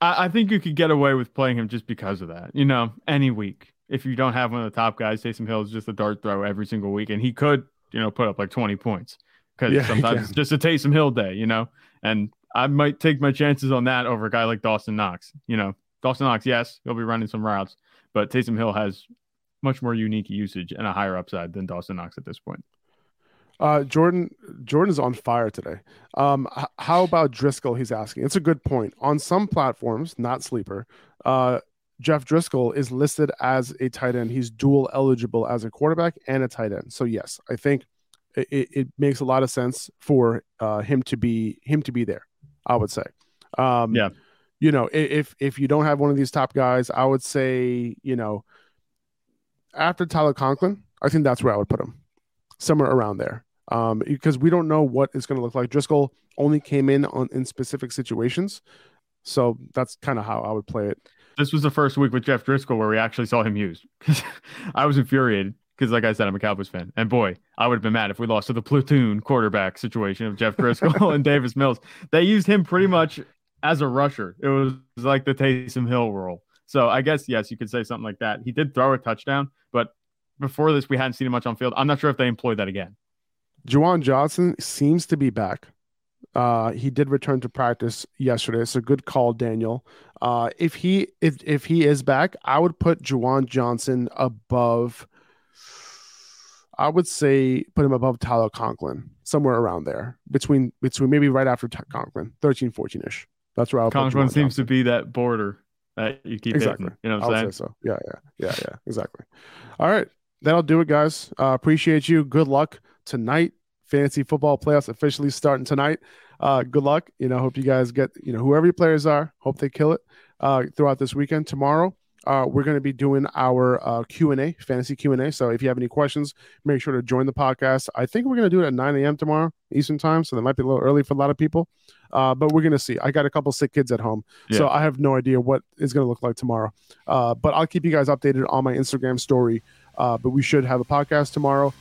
I, I think you could get away with playing him just because of that. You know, any week if you don't have one of the top guys, Taysom Hill is just a dart throw every single week, and he could, you know, put up like 20 points because yeah, sometimes it's just a Taysom Hill day, you know. And I might take my chances on that over a guy like Dawson Knox. You know, Dawson Knox, yes, he'll be running some routes, but Taysom Hill has much more unique usage and a higher upside than Dawson Knox at this point. Uh, Jordan, Jordan is on fire today. Um, h- how about Driskel? He's asking. It's a good point. On some platforms, not sleeper, uh, Jeff Driskel is listed as a tight end. He's dual eligible as a quarterback and a tight end. So yes, I think it, it makes a lot of sense for uh, him to be him to be there. I would say. Um, yeah. You know, if if you don't have one of these top guys, I would say you know after Tyler Conklin, I think that's where I would put him, somewhere around there. Um, because we don't know what it's going to look like. Driskel only came in on in specific situations, so that's kind of how I would play it. This was the first week with Jeff Driskel where we actually saw him used. I was infuriated because, like I said, I'm a Cowboys fan, and boy, I would have been mad if we lost to the platoon quarterback situation of Jeff Driskel and Davis Mills. They used him pretty much as a rusher. It was like the Taysom Hill role. So I guess yes, you could say something like that. He did throw a touchdown, but before this, we hadn't seen him much on field. I'm not sure if they employed that again. Juwan Johnson seems to be back. Uh, he did return to practice yesterday. A good call, Daniel. Uh, if he if if he is back, I would put Juwan Johnson above. I would say put him above Tyler Conklin, somewhere around there, between between maybe right after Conklin, 13, 14 ish. That's where I'll Conklin seems Johnson. to be that border that you keep exactly. Hitting, you know what I'm saying? so. Yeah, yeah, yeah, yeah. Exactly. All right, that'll do it, guys. Uh, appreciate you. Good luck tonight. Fantasy football playoffs officially starting tonight. Uh, good luck. You know, hope you guys get, you know, whoever your players are, hope they kill it uh, throughout this weekend. Tomorrow, uh, we're going to be doing our uh, q&a fantasy q&a so if you have any questions make sure to join the podcast i think we're going to do it at 9 a.m tomorrow eastern time so that might be a little early for a lot of people uh, but we're going to see i got a couple sick kids at home yeah. so i have no idea what is going to look like tomorrow uh, but i'll keep you guys updated on my instagram story uh, but we should have a podcast tomorrow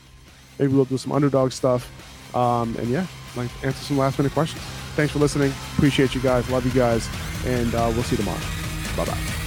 Maybe we'll do some underdog stuff. Um, and yeah, like answer some last minute questions. Thanks for listening. Appreciate you guys. Love you guys. And uh, we'll see you tomorrow. Bye bye.